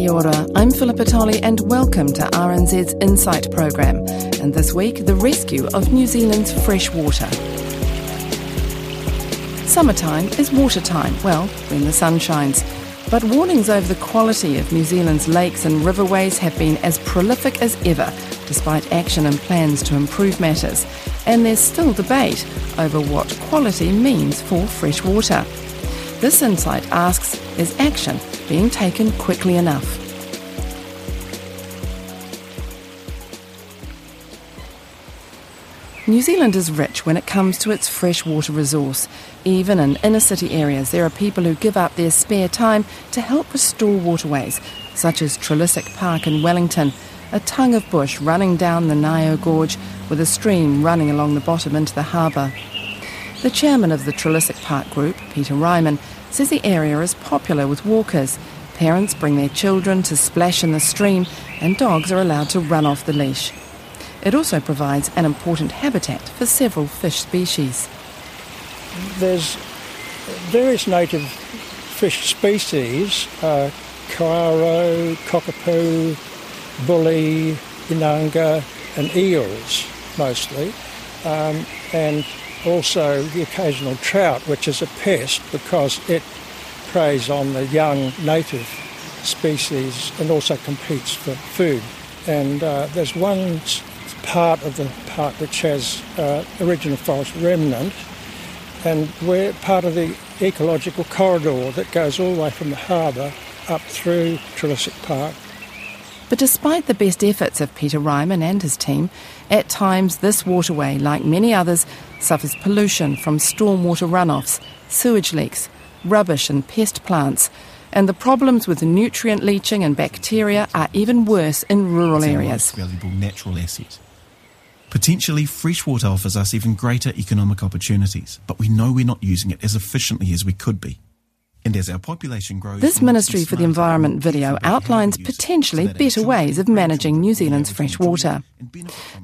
Kia ora, I'm Philippa Tolley and welcome to RNZ's Insight programme. And this week, the rescue of New Zealand's fresh water. Summertime is water time, well, when the sun shines. But warnings over the quality of New Zealand's lakes and riverways have been as prolific as ever, despite action and plans to improve matters. And there's still debate over what quality means for fresh water. This insight asks Is action being taken quickly enough? New Zealand is rich when it comes to its freshwater resource. Even in inner city areas, there are people who give up their spare time to help restore waterways, such as Trelissick Park in Wellington, a tongue of bush running down the Ngaio Gorge with a stream running along the bottom into the harbour. The chairman of the Trelissick Park Group, Peter Ryman, says the area is popular with walkers. Parents bring their children to splash in the stream, and dogs are allowed to run off the leash. It also provides an important habitat for several fish species. There's various native fish species, uh, koaro, kokopu, bully, inanga, and eels mostly. Um, and also the occasional trout, which is a pest because it preys on the young native species and also competes for food. And uh, there's one part of the park which has uh, original forest remnant, and we're part of the ecological corridor that goes all the way from the harbour up through Trelissick Park but despite the best efforts of Peter Ryman and his team, at times this waterway, like many others, suffers pollution from stormwater runoffs, sewage leaks, rubbish and pest plants. And the problems with nutrient leaching and bacteria are even worse in rural areas. valuable natural asset. Potentially, freshwater offers us even greater economic opportunities, but we know we're not using it as efficiently as we could be. And as our population grows, This Ministry for the Environment video outlines potentially better ways of managing New Zealand's fresh water.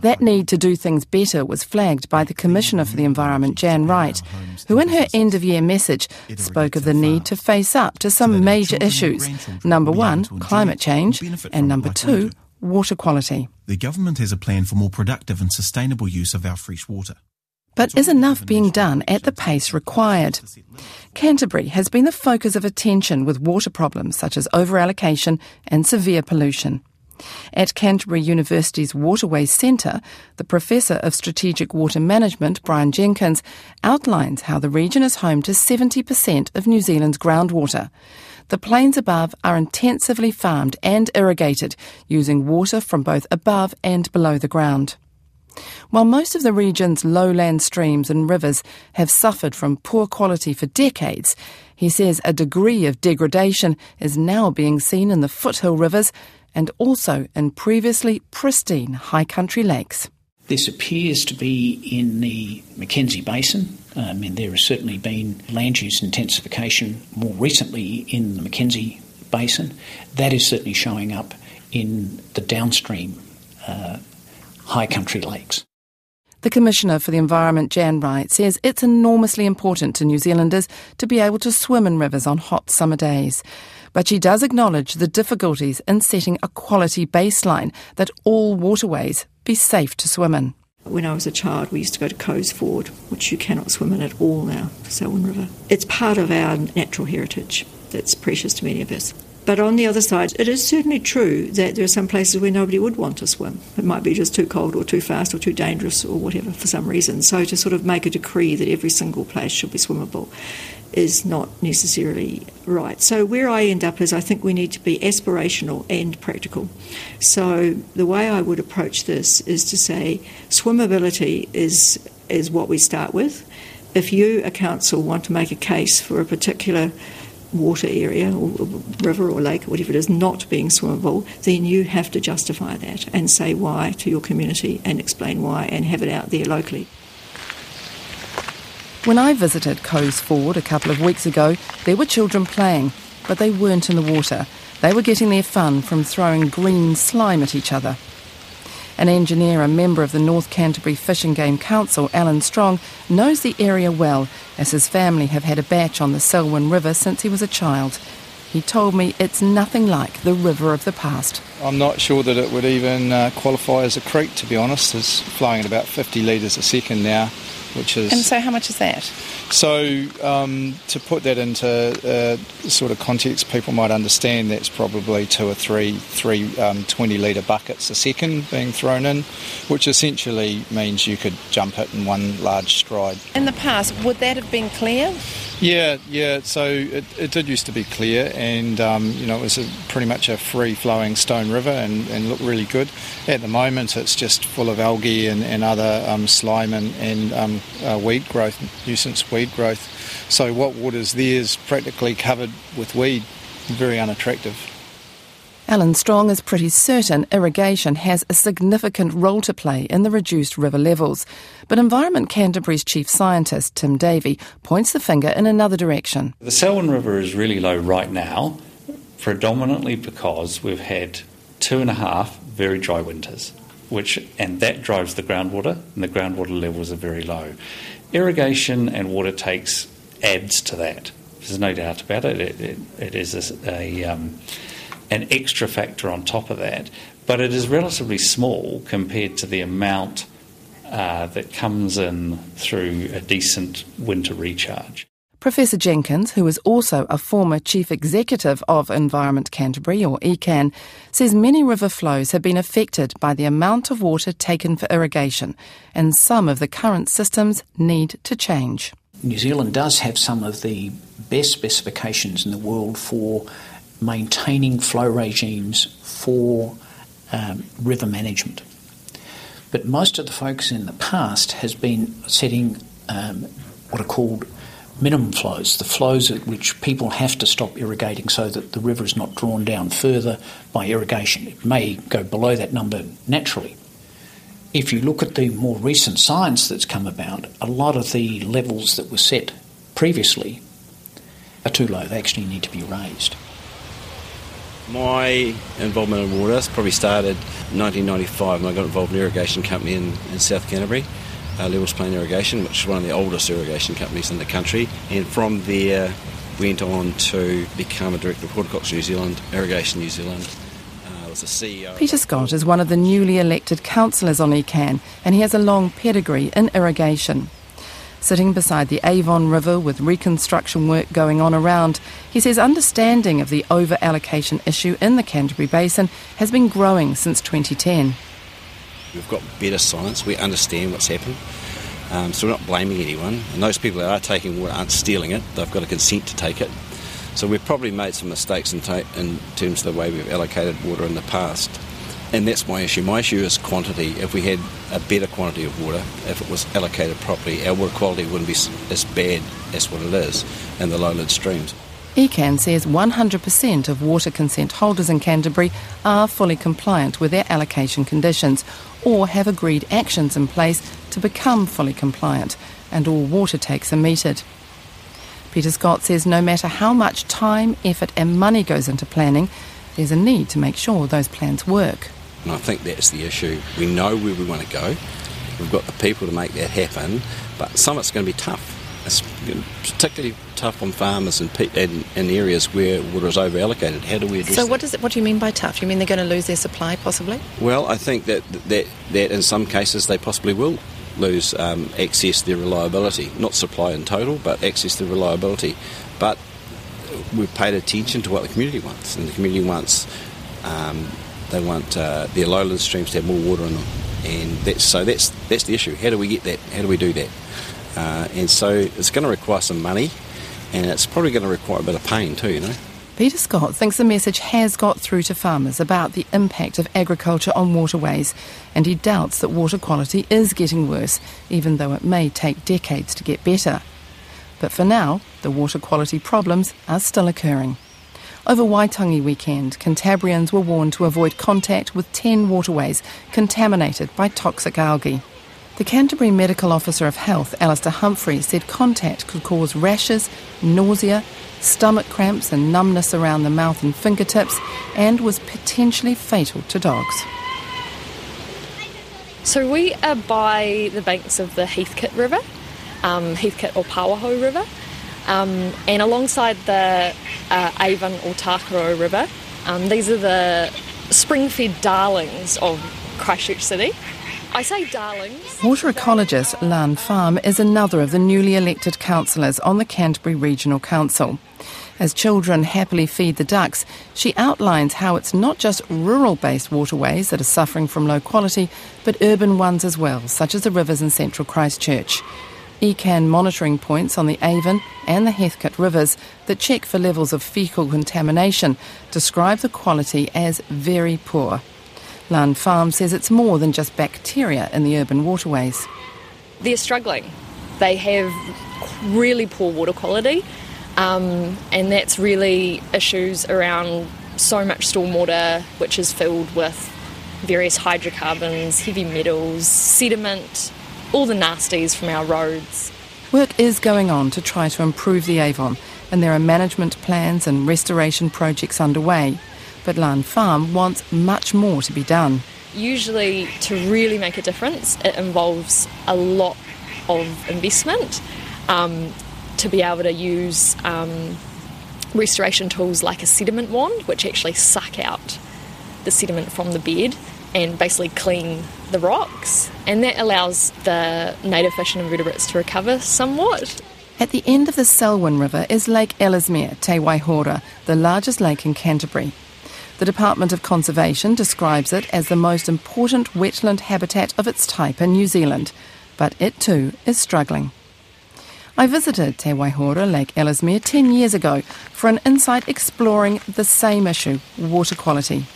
That need to do things better was flagged by the Commissioner for the Environment, Jan Wright, who in her end of year message spoke of the need to face up to some major issues. Number one, climate change, and number two, water quality. The government has a plan for more productive and sustainable use of our fresh water. But is enough being done at the pace required? Canterbury has been the focus of attention with water problems such as overallocation and severe pollution. At Canterbury University's Waterways Centre, the Professor of Strategic Water Management, Brian Jenkins, outlines how the region is home to 70% of New Zealand's groundwater. The plains above are intensively farmed and irrigated using water from both above and below the ground. While most of the region's lowland streams and rivers have suffered from poor quality for decades, he says a degree of degradation is now being seen in the foothill rivers and also in previously pristine high country lakes. This appears to be in the Mackenzie Basin. Um, and there has certainly been land use intensification more recently in the Mackenzie Basin. That is certainly showing up in the downstream uh, high country lakes. The Commissioner for the Environment, Jan Wright, says it's enormously important to New Zealanders to be able to swim in rivers on hot summer days. But she does acknowledge the difficulties in setting a quality baseline that all waterways be safe to swim in. When I was a child, we used to go to Coes Ford, which you cannot swim in at all now, Selwyn River. It's part of our natural heritage that's precious to many of us. But on the other side, it is certainly true that there are some places where nobody would want to swim. It might be just too cold or too fast or too dangerous or whatever for some reason. So to sort of make a decree that every single place should be swimmable is not necessarily right. So where I end up is I think we need to be aspirational and practical. So the way I would approach this is to say swimmability is is what we start with. If you, a council, want to make a case for a particular water area or river or lake or whatever it is not being swimmable, then you have to justify that and say why to your community and explain why and have it out there locally. When I visited Coes Ford a couple of weeks ago, there were children playing, but they weren't in the water. They were getting their fun from throwing green slime at each other. An engineer and member of the North Canterbury Fish and Game Council, Alan Strong, knows the area well, as his family have had a bach on the Selwyn River since he was a child. He told me it's nothing like the river of the past. I'm not sure that it would even uh, qualify as a creek, to be honest. It's flowing at about 50 litres a second now, which is. And so, how much is that? So, um, to put that into uh, sort of context, people might understand that's probably two or three, three um, 20 litre buckets a second being thrown in, which essentially means you could jump it in one large stride. In the past, would that have been clear? Yeah, yeah. So it, it did used to be clear, and um, you know it was a, pretty much a free-flowing stone river, and, and looked really good. At the moment, it's just full of algae and, and other um, slime and, and um, uh, weed growth, nuisance weed growth. So what water's there is practically covered with weed, very unattractive. Alan Strong is pretty certain irrigation has a significant role to play in the reduced river levels. But Environment Canterbury's chief scientist, Tim Davie, points the finger in another direction. The Selwyn River is really low right now, predominantly because we've had two and a half very dry winters, which and that drives the groundwater, and the groundwater levels are very low. Irrigation and water takes adds to that. There's no doubt about it. It, it, it is a, a um, an extra factor on top of that, but it is relatively small compared to the amount uh, that comes in through a decent winter recharge. Professor Jenkins, who is also a former chief executive of Environment Canterbury, or ECAN, says many river flows have been affected by the amount of water taken for irrigation, and some of the current systems need to change. New Zealand does have some of the best specifications in the world for maintaining flow regimes for um, river management. But most of the focus in the past has been setting um, what are called minimum flows, the flows at which people have to stop irrigating so that the river is not drawn down further by irrigation. It may go below that number naturally. If you look at the more recent science that's come about, a lot of the levels that were set previously are too low. They actually need to be raised. My involvement in water probably started in 1995 when I got involved in an irrigation company in, in South Canterbury, uh, Levels Plain Irrigation, which is one of the oldest irrigation companies in the country. And from there, went on to become a director of Horticulture New Zealand, Irrigation New Zealand. Uh, was CEO. Peter Scott is one of the newly elected councillors on ECAN, and he has a long pedigree in irrigation. Sitting beside the Avon River with reconstruction work going on around, he says understanding of the over allocation issue in the Canterbury Basin has been growing since 2010. We've got better science, we understand what's happened. Um, so we're not blaming anyone. And those people that are taking water aren't stealing it, they've got a consent to take it. So we've probably made some mistakes in, ta- in terms of the way we've allocated water in the past. And that's my issue. My issue is quantity. If we had a better quantity of water, if it was allocated properly, our water quality wouldn't be as bad as what it is in the lowland streams. ECAN says 100% of water consent holders in Canterbury are fully compliant with their allocation conditions or have agreed actions in place to become fully compliant, and all water takes are metered. Peter Scott says no matter how much time, effort, and money goes into planning, there's a need to make sure those plans work. And I think that's the issue. We know where we want to go. We've got the people to make that happen, but some of it's going to be tough. It's particularly tough on farmers and in, in, areas where water is over allocated. How do we address So, what does it? What do you mean by tough? You mean they're going to lose their supply, possibly? Well, I think that that that in some cases they possibly will lose um, access to their reliability, not supply in total, but access their reliability. But we've paid attention to what the community wants, and the community wants um, they want uh, their lowland streams to have more water in them, and that's so that's that's the issue. How do we get that? How do we do that? Uh, and so it's going to require some money, and it's probably going to require a bit of pain too. You know. Peter Scott thinks the message has got through to farmers about the impact of agriculture on waterways, and he doubts that water quality is getting worse, even though it may take decades to get better. But for now, the water quality problems are still occurring. Over Waitangi weekend, Cantabrians were warned to avoid contact with 10 waterways contaminated by toxic algae. The Canterbury Medical Officer of Health, Alistair Humphrey, said contact could cause rashes, nausea, stomach cramps, and numbness around the mouth and fingertips, and was potentially fatal to dogs. So we are by the banks of the Heathcote River, um, Heathcote or Pawaho River. Um, and alongside the uh, Avon or Takaro River, um, these are the spring-fed darlings of Christchurch City. I say darlings. Water ecologist Lan Pham is another of the newly elected councillors on the Canterbury Regional Council. As children happily feed the ducks, she outlines how it's not just rural based waterways that are suffering from low quality, but urban ones as well, such as the rivers in central Christchurch. ECAN monitoring points on the Avon and the Heathcote rivers that check for levels of faecal contamination describe the quality as very poor. Lan Pham says it's more than just bacteria in the urban waterways. They're struggling. They have really poor water quality, um, and that's really issues around so much stormwater, which is filled with various hydrocarbons, heavy metals, sediment, all the nasties from our roads. Work is going on to try to improve the Avon, and there are management plans and restoration projects underway. But Lan Pham wants much more to be done. Usually, to really make a difference, it involves a lot of investment um, to be able to use um, restoration tools like a sediment wand, which actually suck out the sediment from the bed and basically clean the rocks. And that allows the native fish and invertebrates to recover somewhat. At the end of the Selwyn River is Lake Ellesmere, Te Waihora, the largest lake in Canterbury. The Department of Conservation describes it as the most important wetland habitat of its type in New Zealand, but it too is struggling. I visited Te Waihora Lake Ellesmere 10 years ago for an insight exploring the same issue, water quality.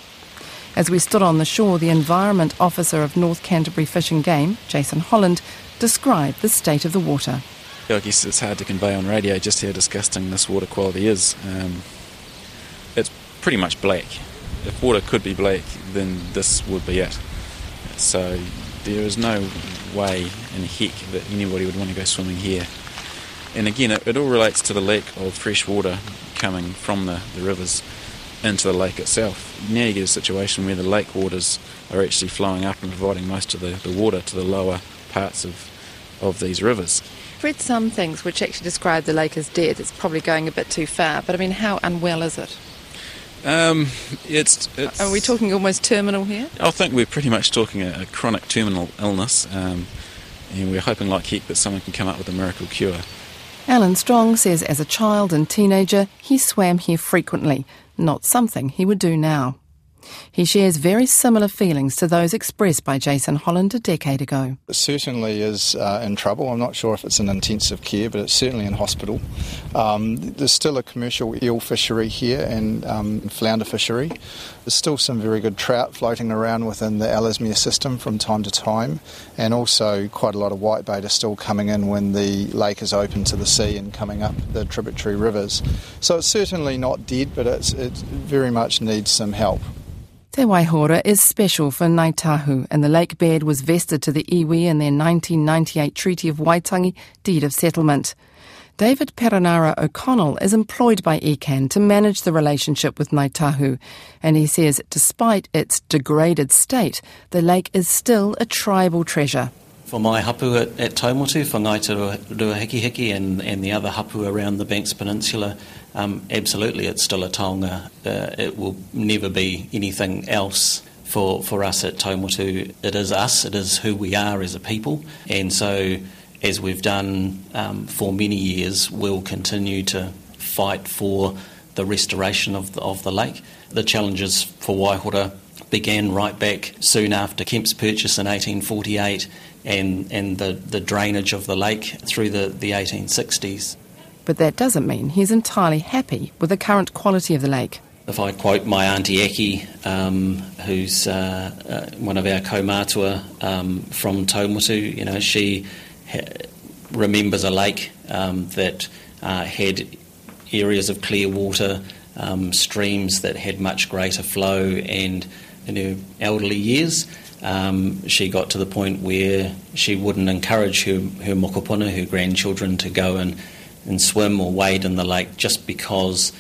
As we stood on the shore, the Environment Officer of North Canterbury Fish and Game, Jason Holland, described the state of the water. I guess it's hard to convey on radio just how disgusting this water quality is. Um, it's pretty much black. If water could be black, then this would be it. So there is no way in heck that anybody would want to go swimming here. And again, it, it all relates to the lack of fresh water coming from the, the rivers into the lake itself. Now you get a situation where the lake waters are actually flowing up and providing most of the, the water to the lower parts of, of these rivers. I've read some things which actually describe the lake as dead. It's probably going a bit too far, but I mean, how unwell is it? Um, it's, it's, Are we talking almost terminal here? I think we're pretty much talking a, a chronic terminal illness, um, and we're hoping like heck that someone can come up with a miracle cure. Alan Strong says as a child and teenager he swam here frequently, not something he would do now. He shares very similar feelings to those expressed by Jason Holland a decade ago. It certainly is uh, in trouble. I'm not sure if it's in intensive care, but it's certainly in hospital. Um, there's still a commercial eel fishery here and um, flounder fishery. There's still some very good trout floating around within the Ellesmere system from time to time, and also quite a lot of whitebait are still coming in when the lake is open to the sea and coming up the tributary rivers. So it's certainly not dead, but it very much needs some help. Te Waihora is special for Ngāi Tahu, and the lake bed was vested to the iwi in their 1998 Treaty of Waitangi Deed of Settlement. David Perenara O'Connell is employed by ECAN to manage the relationship with Ngāi Tahu, and he says despite its degraded state, the lake is still a tribal treasure. For my hapu at, at Taumutu, for Ngāi Ruahikihiki and, and the other hapu around the Banks Peninsula, um, absolutely it's still a taonga. Uh, it will never be anything else for, for us at Taumutu. It is us, it is who we are as a people, and so as we've done um, for many years, we'll continue to fight for the restoration of the, of the lake. The challenges for Waihora began right back soon after Kemp's purchase in 1848 and, and the, the drainage of the lake through the, the 1860s. But that doesn't mean he's entirely happy with the current quality of the lake. If I quote my auntie Eki, um, who's uh, uh, one of our kaumatua um, from Taumutu, you know, she ha- remembers a lake um, that uh, had areas of clear water, um, streams that had much greater flow, and in her elderly years, um, she got to the point where she wouldn't encourage her, her mokopuna, her grandchildren, to go and, and swim or wade in the lake just because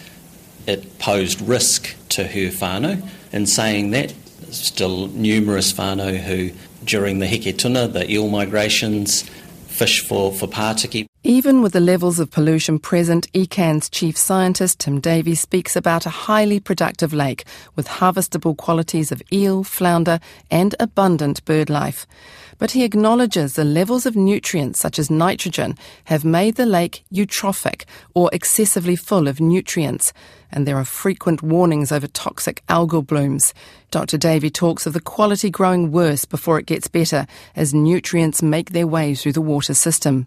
it posed risk to her whānau. In saying that, still numerous whānau who, during the heke tuna, the eel migrations, fish for, for Pātiki. Even with the levels of pollution present, ECAN's chief scientist Tim Davies speaks about a highly productive lake with harvestable qualities of eel, flounder, and abundant bird life. But he acknowledges the levels of nutrients such as nitrogen have made the lake eutrophic or excessively full of nutrients, and there are frequent warnings over toxic algal blooms. Dr. Davie talks of the quality growing worse before it gets better as nutrients make their way through the water system.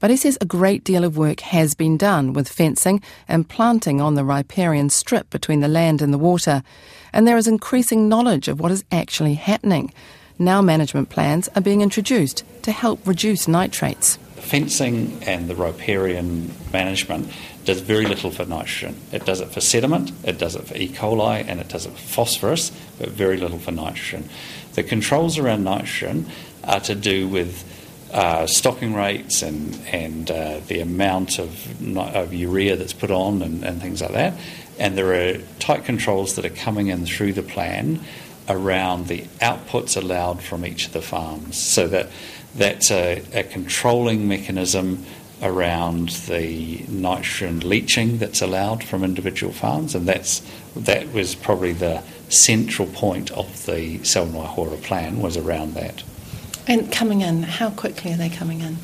But he says a great deal of work has been done with fencing and planting on the riparian strip between the land and the water, and there is increasing knowledge of what is actually happening. Now management plans are being introduced to help reduce nitrates. Fencing and the riparian management does very little for nitrogen. It does it for sediment, it does it for E. coli, and it does it for phosphorus, but very little for nitrogen. The controls around nitrogen are to do with uh, stocking rates and and uh, the amount of, of urea that's put on and, and, things like that. And there are tight controls that are coming in through the plan around the outputs allowed from each of the farms, so that that's a, a controlling mechanism around the nitrogen leaching that's allowed from individual farms, and that's that was probably the central point of the Salwaiora plan was around that. And coming in, how quickly are they coming in?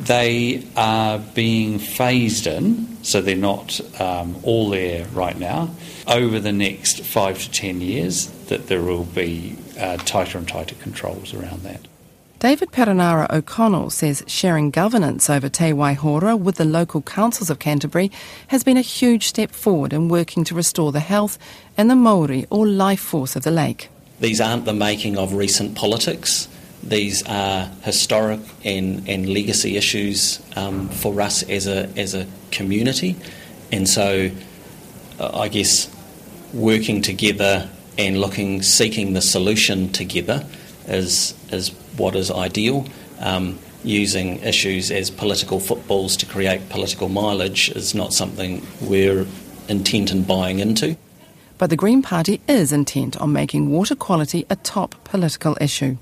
They are being phased in, so they're not um, all there right now. Over the next five to ten years, that there will be uh, tighter and tighter controls around that. David Perenara O'Connell says sharing governance over Te Waihora with the local councils of Canterbury has been a huge step forward in working to restore the health and the mauri or life force of the lake. These aren't the making of recent politics. These are historic and, and legacy issues um, for us as a, as a community. And so uh, I guess working together and looking, seeking the solution together is, is what is ideal. Um, using issues as political footballs to create political mileage is not something we're intent in buying into. But the Green Party is intent on making water quality a top political issue.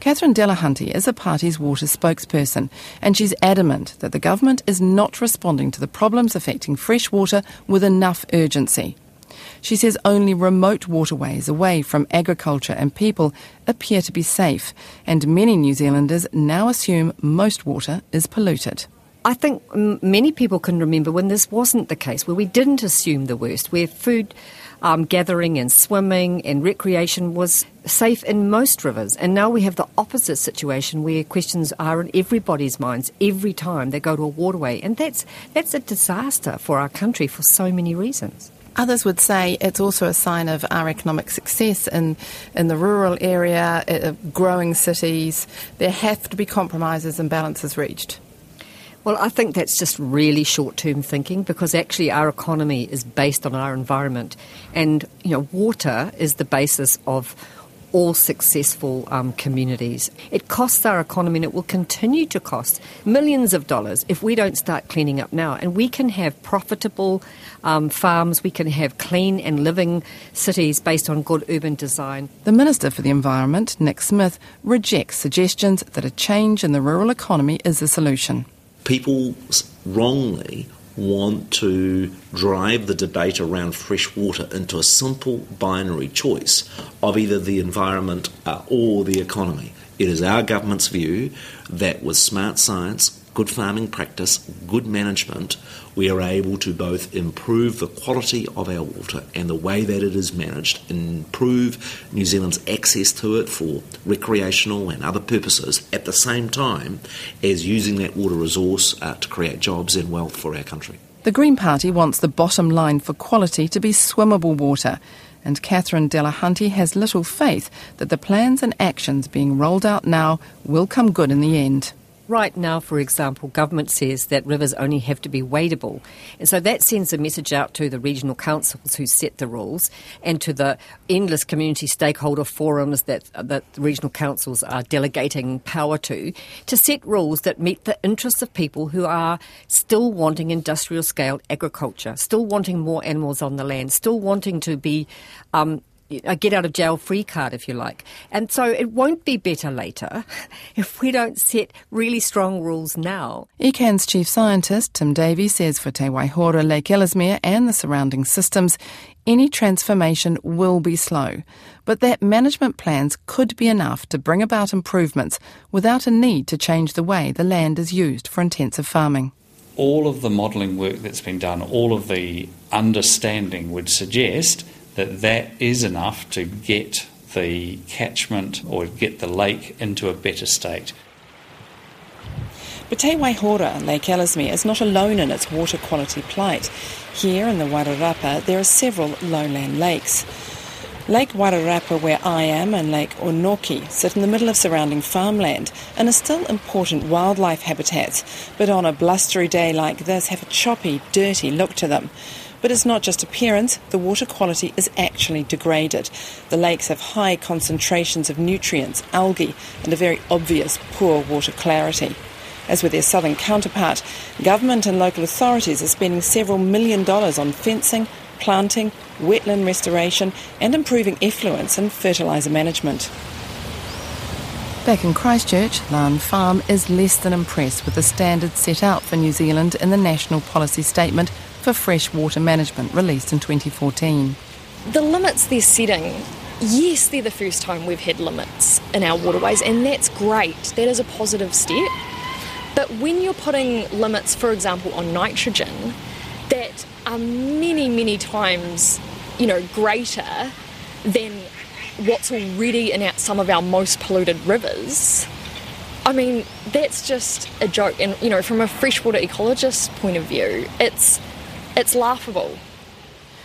Catherine Delahunty is the party's water spokesperson, and she's adamant that the government is not responding to the problems affecting fresh water with enough urgency. She says only remote waterways away from agriculture and people appear to be safe, and many New Zealanders now assume most water is polluted. I think many people can remember when this wasn't the case, where we didn't assume the worst, where food um, gathering and swimming and recreation was safe in most rivers. And now we have the opposite situation where questions are in everybody's minds every time they go to a waterway. And that's, that's a disaster for our country for so many reasons. Others would say it's also a sign of our economic success in, in the rural area, uh, growing cities. There have to be compromises and balances reached. Well, I think that's just really short term thinking because actually our economy is based on our environment. And, you know, water is the basis of all successful um, communities. It costs our economy and it will continue to cost millions of dollars if we don't start cleaning up now. And we can have profitable um, farms, we can have clean and living cities based on good urban design. The Minister for the Environment, Nick Smith, rejects suggestions that a change in the rural economy is the solution people wrongly want to drive the debate around fresh water into a simple binary choice of either the environment uh, or the economy. It is our government's view that with smart science, good farming practice, good management, we are able to both improve the quality of our water and the way that it is managed, improve New Zealand's access to it for recreational and other purposes, at the same time as using that water resource uh, to create jobs and wealth for our country. The Green Party wants the bottom line for quality to be swimmable water and Catherine Delahunty has little faith that the plans and actions being rolled out now will come good in the end. Right now, for example, government says that rivers only have to be wadable. And so that sends a message out to the regional councils who set the rules and to the endless community stakeholder forums that, that the regional councils are delegating power to, to set rules that meet the interests of people who are still wanting industrial scale agriculture, still wanting more animals on the land, still wanting to be um, a get out of jail free card, if you like. And so it won't be better later if we don't set really strong rules now. ECAN's chief scientist, Tim Davie, says for Te Waihora, Lake Ellesmere and the surrounding systems, any transformation will be slow, but that management plans could be enough to bring about improvements without a need to change the way the land is used for intensive farming. All of the modelling work that's been done, all of the understanding would suggest that that is enough to get the catchment or get the lake into a better state. But Te Waihora, Lake Ellesmere, is not alone in its water quality plight. Here in the Wairarapa, there are several lowland lakes. Lake Wairarapa, where I am, and Lake Onoke sit in the middle of surrounding farmland and are still important wildlife habitats, but on a blustery day like this have a choppy, dirty look to them. But it's not just appearance, the water quality is actually degraded. The lakes have high concentrations of nutrients, algae, and a very obvious poor water clarity. As with their southern counterpart, government and local authorities are spending several million dollars on fencing, planting, wetland restoration, and improving effluents and fertiliser management. Back in Christchurch, Lan Pham is less than impressed with the standards set out for New Zealand in the National Policy Statement for Freshwater Management released in 2014. The limits they're setting, yes, they're the first time we've had limits in our waterways, and that's great. That is a positive step. But when you're putting limits, for example, on nitrogen, that are many, many times, you know, greater than what's already in some of our most polluted rivers. I mean, that's just a joke. And, you know, from a freshwater ecologist point of view, it's it's laughable.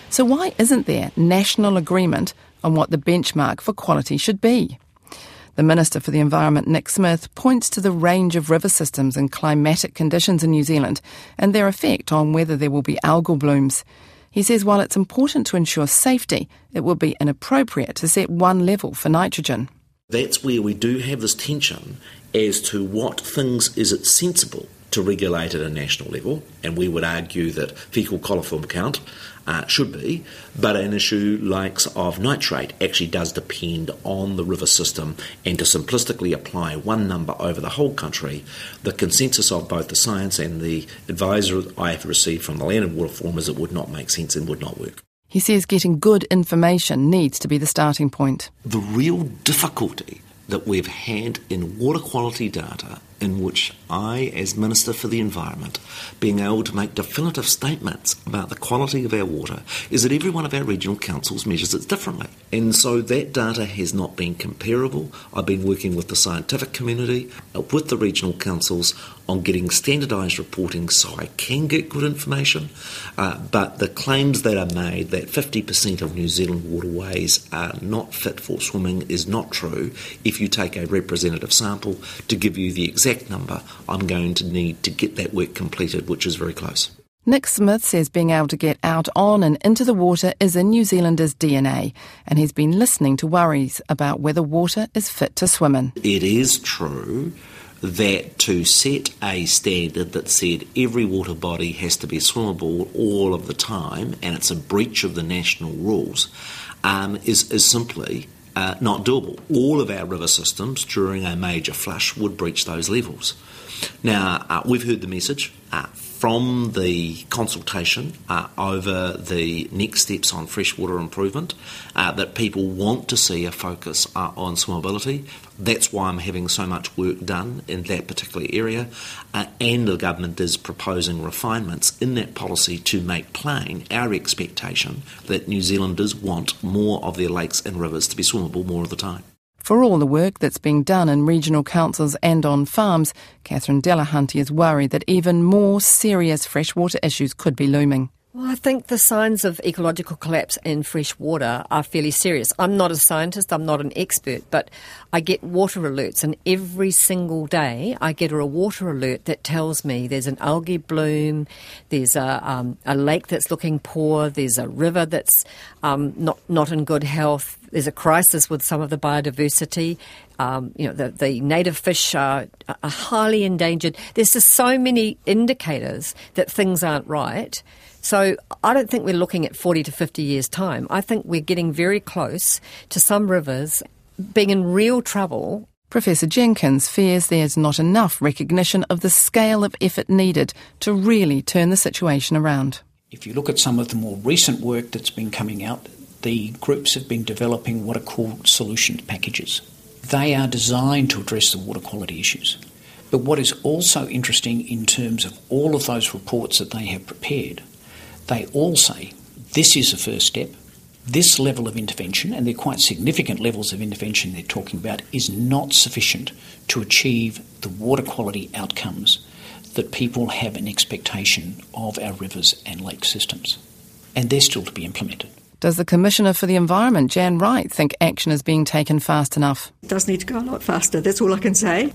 So, why isn't there national agreement on what the benchmark for quality should be? The Minister for the Environment, Nick Smith, points to the range of river systems and climatic conditions in New Zealand and their effect on whether there will be algal blooms. He says while it's important to ensure safety, it would be inappropriate to set one level for nitrogen. That's where we do have this tension as to what things is it sensible to regulate at a national level, and we would argue that fecal coliform count uh, should be, but an issue like of nitrate actually does depend on the river system, and to simplistically apply one number over the whole country, the consensus of both the science and the advisor I have received from the Land and Water Forum is it would not make sense and would not work. He says getting good information needs to be the starting point. The real difficulty that we've had in water quality data in which I, as Minister for the Environment, being able to make definitive statements about the quality of our water is that every one of our regional councils measures it differently. And so that data has not been comparable. I've been working with the scientific community, uh, with the regional councils on getting standardised reporting so I can get good information. Uh, but the claims that are made that 50% of New Zealand waterways are not fit for swimming is not true if you take a representative sample to give you the exact exact number, I'm going to need to get that work completed, which is very close. Nick Smith says being able to get out on and into the water is in New Zealanders' DNA, and he's been listening to worries about whether water is fit to swim in. It is true that to set a standard that said every water body has to be swimmable all of the time and it's a breach of the national rules um, is, is simply uh, not doable. All of our river systems during a major flush would breach those levels. Now, uh, we've heard the message uh, from the consultation uh, over the next steps on freshwater improvement uh, that people want to see a focus uh, on swimmability. That's why I'm having so much work done in that particular area, uh, and the government is proposing refinements in that policy to make plain our expectation that New Zealanders want more of their lakes and rivers to be swimmable more of the time. For all the work that's being done in regional councils and on farms, Catherine Delahunty is worried that even more serious freshwater issues could be looming. Well, I think the signs of ecological collapse in fresh water are fairly serious. I'm not a scientist, I'm not an expert, but I get water alerts, and every single day I get a water alert that tells me there's an algae bloom, there's a, um, a lake that's looking poor, there's a river that's um, not, not in good health, there's a crisis with some of the biodiversity. Um, you know, the, the native fish are, are highly endangered. There's just so many indicators that things aren't right So I don't think we're looking at 40 to 50 years' time. I think we're getting very close to some rivers being in real trouble. Professor Jenkins fears there's not enough recognition of the scale of effort needed to really turn the situation around. If you look at some of the more recent work that's been coming out, the groups have been developing what are called solution packages. They are designed to address the water quality issues. But what is also interesting in terms of all of those reports that they have prepared, they all say this is a first step. This level of intervention, and they're quite significant levels of intervention they're talking about, is not sufficient to achieve the water quality outcomes that people have an expectation of our rivers and lake systems. And they're still to be implemented. Does the Commissioner for the Environment, Jan Wright, think action is being taken fast enough? It does need to go a lot faster, that's all I can say.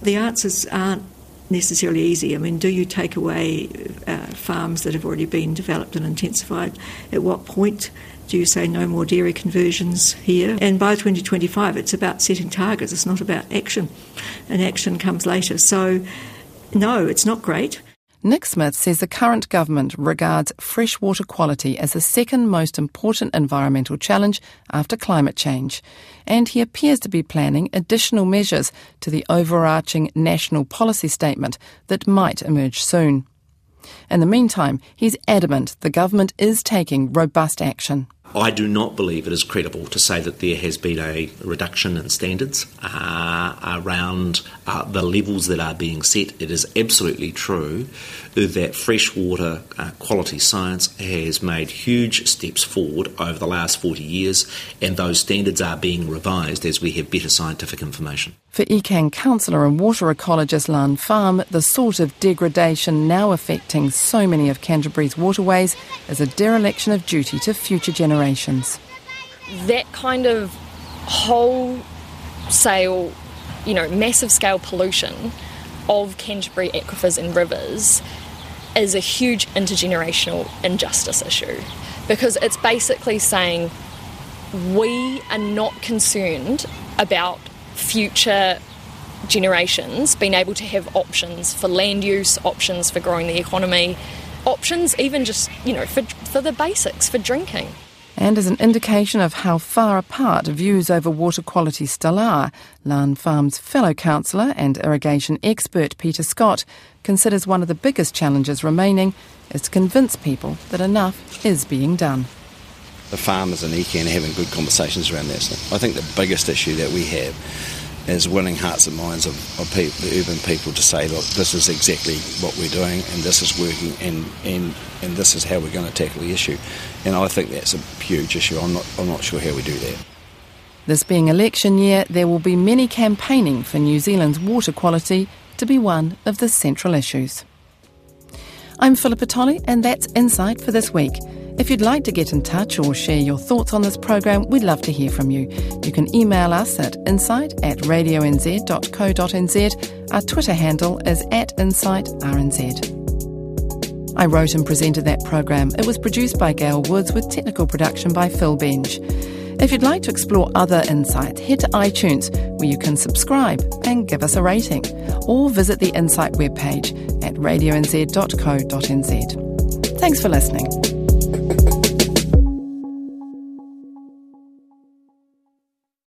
The answers aren't necessarily easy. I mean, do you take away uh, farms that have already been developed and intensified? At what point do you say no more dairy conversions here? And by 2025, it's about setting targets, it's not about action. And action comes later. So, no, it's not great. Nick Smith says the current government regards freshwater quality as the second most important environmental challenge after climate change, and he appears to be planning additional measures to the overarching national policy statement that might emerge soon. In the meantime, he's adamant the government is taking robust action. I do not believe it is credible to say that there has been a reduction in standards uh, around uh, the levels that are being set. It is absolutely true that freshwater uh, quality science has made huge steps forward over the last 40 years, and those standards are being revised as we have better scientific information. For ECAN councillor and water ecologist Lan Pham, the sort of degradation now affecting so many of Canterbury's waterways is a dereliction of duty to future generations. That kind of wholesale, you know, massive scale pollution of Canterbury aquifers and rivers is a huge intergenerational injustice issue because it's basically saying we are not concerned about future generations being able to have options for land use, options for growing the economy, options even just, you know, for, for the basics, for drinking. And as an indication of how far apart views over water quality still are, Lan Pham's fellow councillor and irrigation expert Peter Scott considers one of the biggest challenges remaining is to convince people that enough is being done. The farmers in ECAN are having good conversations around that. So I think the biggest issue that we have is winning hearts and minds of, of the urban people to say, look, this is exactly what we're doing and this is working and, and, and this is how we're going to tackle the issue. And I think that's a huge issue. I'm not, I'm not sure how we do that. This being election year, there will be many campaigning for New Zealand's water quality to be one of the central issues. I'm Philippa Tolley, and that's Insight for this week. If you'd like to get in touch or share your thoughts on this program, we'd love to hear from you. You can email us at insight at radionz.co.nz. Our Twitter handle is at insightrnz. I wrote and presented that program. It was produced by Gail Woods with technical production by Phil Benj. If you'd like to explore other insights, head to iTunes where you can subscribe and give us a rating, or visit the Insight webpage at radionz.co.nz. Thanks for listening.